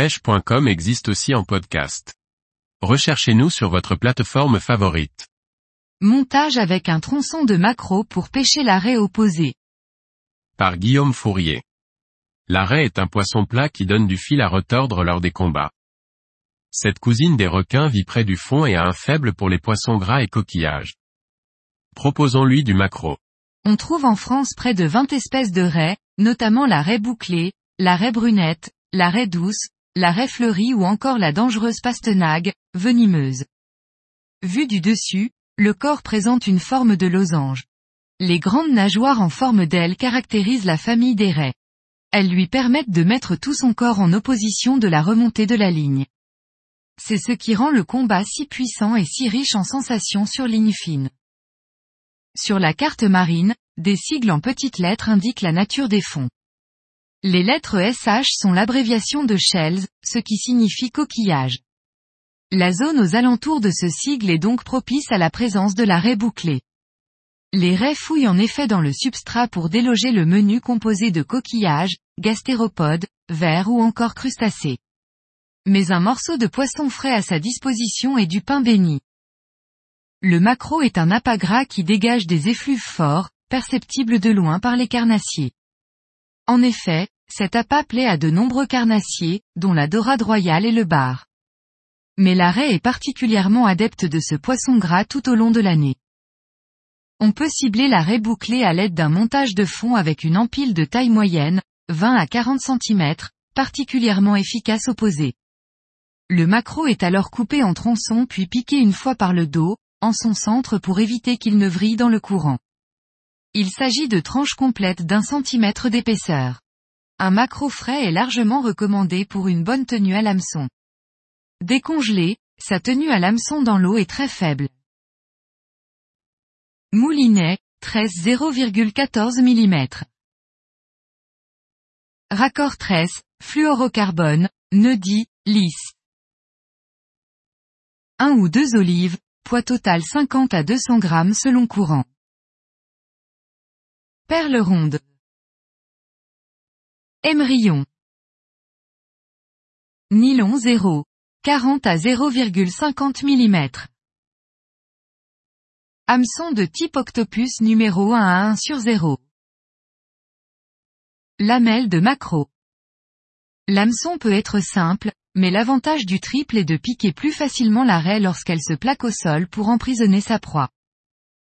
pêche.com existe aussi en podcast. Recherchez-nous sur votre plateforme favorite. Montage avec un tronçon de maquereau pour pêcher la raie opposée. Par Guillaume Fourier. La raie est un poisson plat qui donne du fil à retordre lors des combats. Cette cousine des requins vit près du fond et a un faible pour les poissons gras et coquillages. Proposons-lui du maquereau. On trouve en France près de 20 espèces de raies, notamment la raie bouclée, la raie brunette, la raie douce, la raie fleurie ou encore la dangereuse pastenague, venimeuse. Vu du dessus, le corps présente une forme de losange. Les grandes nageoires en forme d'aile caractérisent la famille des raies. Elles lui permettent de mettre tout son corps en opposition de la remontée de la ligne. C'est ce qui rend le combat si puissant et si riche en sensations sur ligne fine. Sur la carte marine, des sigles en petites lettres indiquent la nature des fonds. Les lettres SH sont l'abréviation de shells, ce qui signifie coquillage. La zone aux alentours de ce sigle est donc propice à la présence de la raie bouclée. Les raies fouillent en effet dans le substrat pour déloger le menu composé de coquillages, gastéropodes, vers ou encore crustacés. Mais un morceau de poisson frais à sa disposition est du pain béni. Le maquereau est un appât qui dégage des effluves forts, perceptibles de loin par les carnassiers. En effet, cet appât plaît à de nombreux carnassiers, dont la dorade royale et le bar. Mais la raie est particulièrement adepte de ce poisson gras tout au long de l'année. On peut cibler la raie bouclée à l'aide d'un montage de fond avec une empile de taille moyenne, 20 à 40 cm, particulièrement efficace au posé. Le maquereau est alors coupé en tronçons puis piqué une fois par le dos, en son centre pour éviter qu'il ne vrille dans le courant. Il s'agit de tranches complètes d'un centimètre d'épaisseur. Un macro frais est largement recommandé pour une bonne tenue à l'hameçon. Décongelé, sa tenue à l'hameçon dans l'eau est très faible. Moulinet, 13 0,14 mm. Raccord tresse, fluorocarbone, neudi, lisse. Un ou deux olives, poids total 50 à 200 grammes selon courant. Perle ronde. Émerillon. Nylon 0. 40 à 0,50 mm. Hameçon de type octopus numéro 1 à 1 sur 0. Lamelle de maquereau. L'hameçon peut être simple, mais l'avantage du triple est de piquer plus facilement la lorsqu'elle se plaque au sol pour emprisonner sa proie.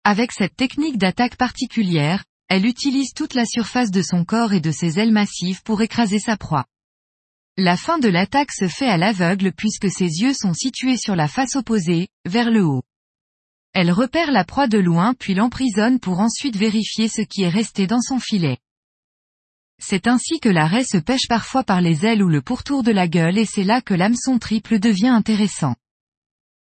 Avec cette technique d'attaque particulière, elle utilise toute la surface de son corps et de ses ailes massives pour écraser sa proie. La fin de l'attaque se fait à l'aveugle puisque ses yeux sont situés sur la face opposée, vers le haut. Elle repère la proie de loin puis l'emprisonne pour ensuite vérifier ce qui est resté dans son filet. C'est ainsi que la raie se pêche parfois par les ailes ou le pourtour de la gueule et c'est là que l'hameçon triple devient intéressant.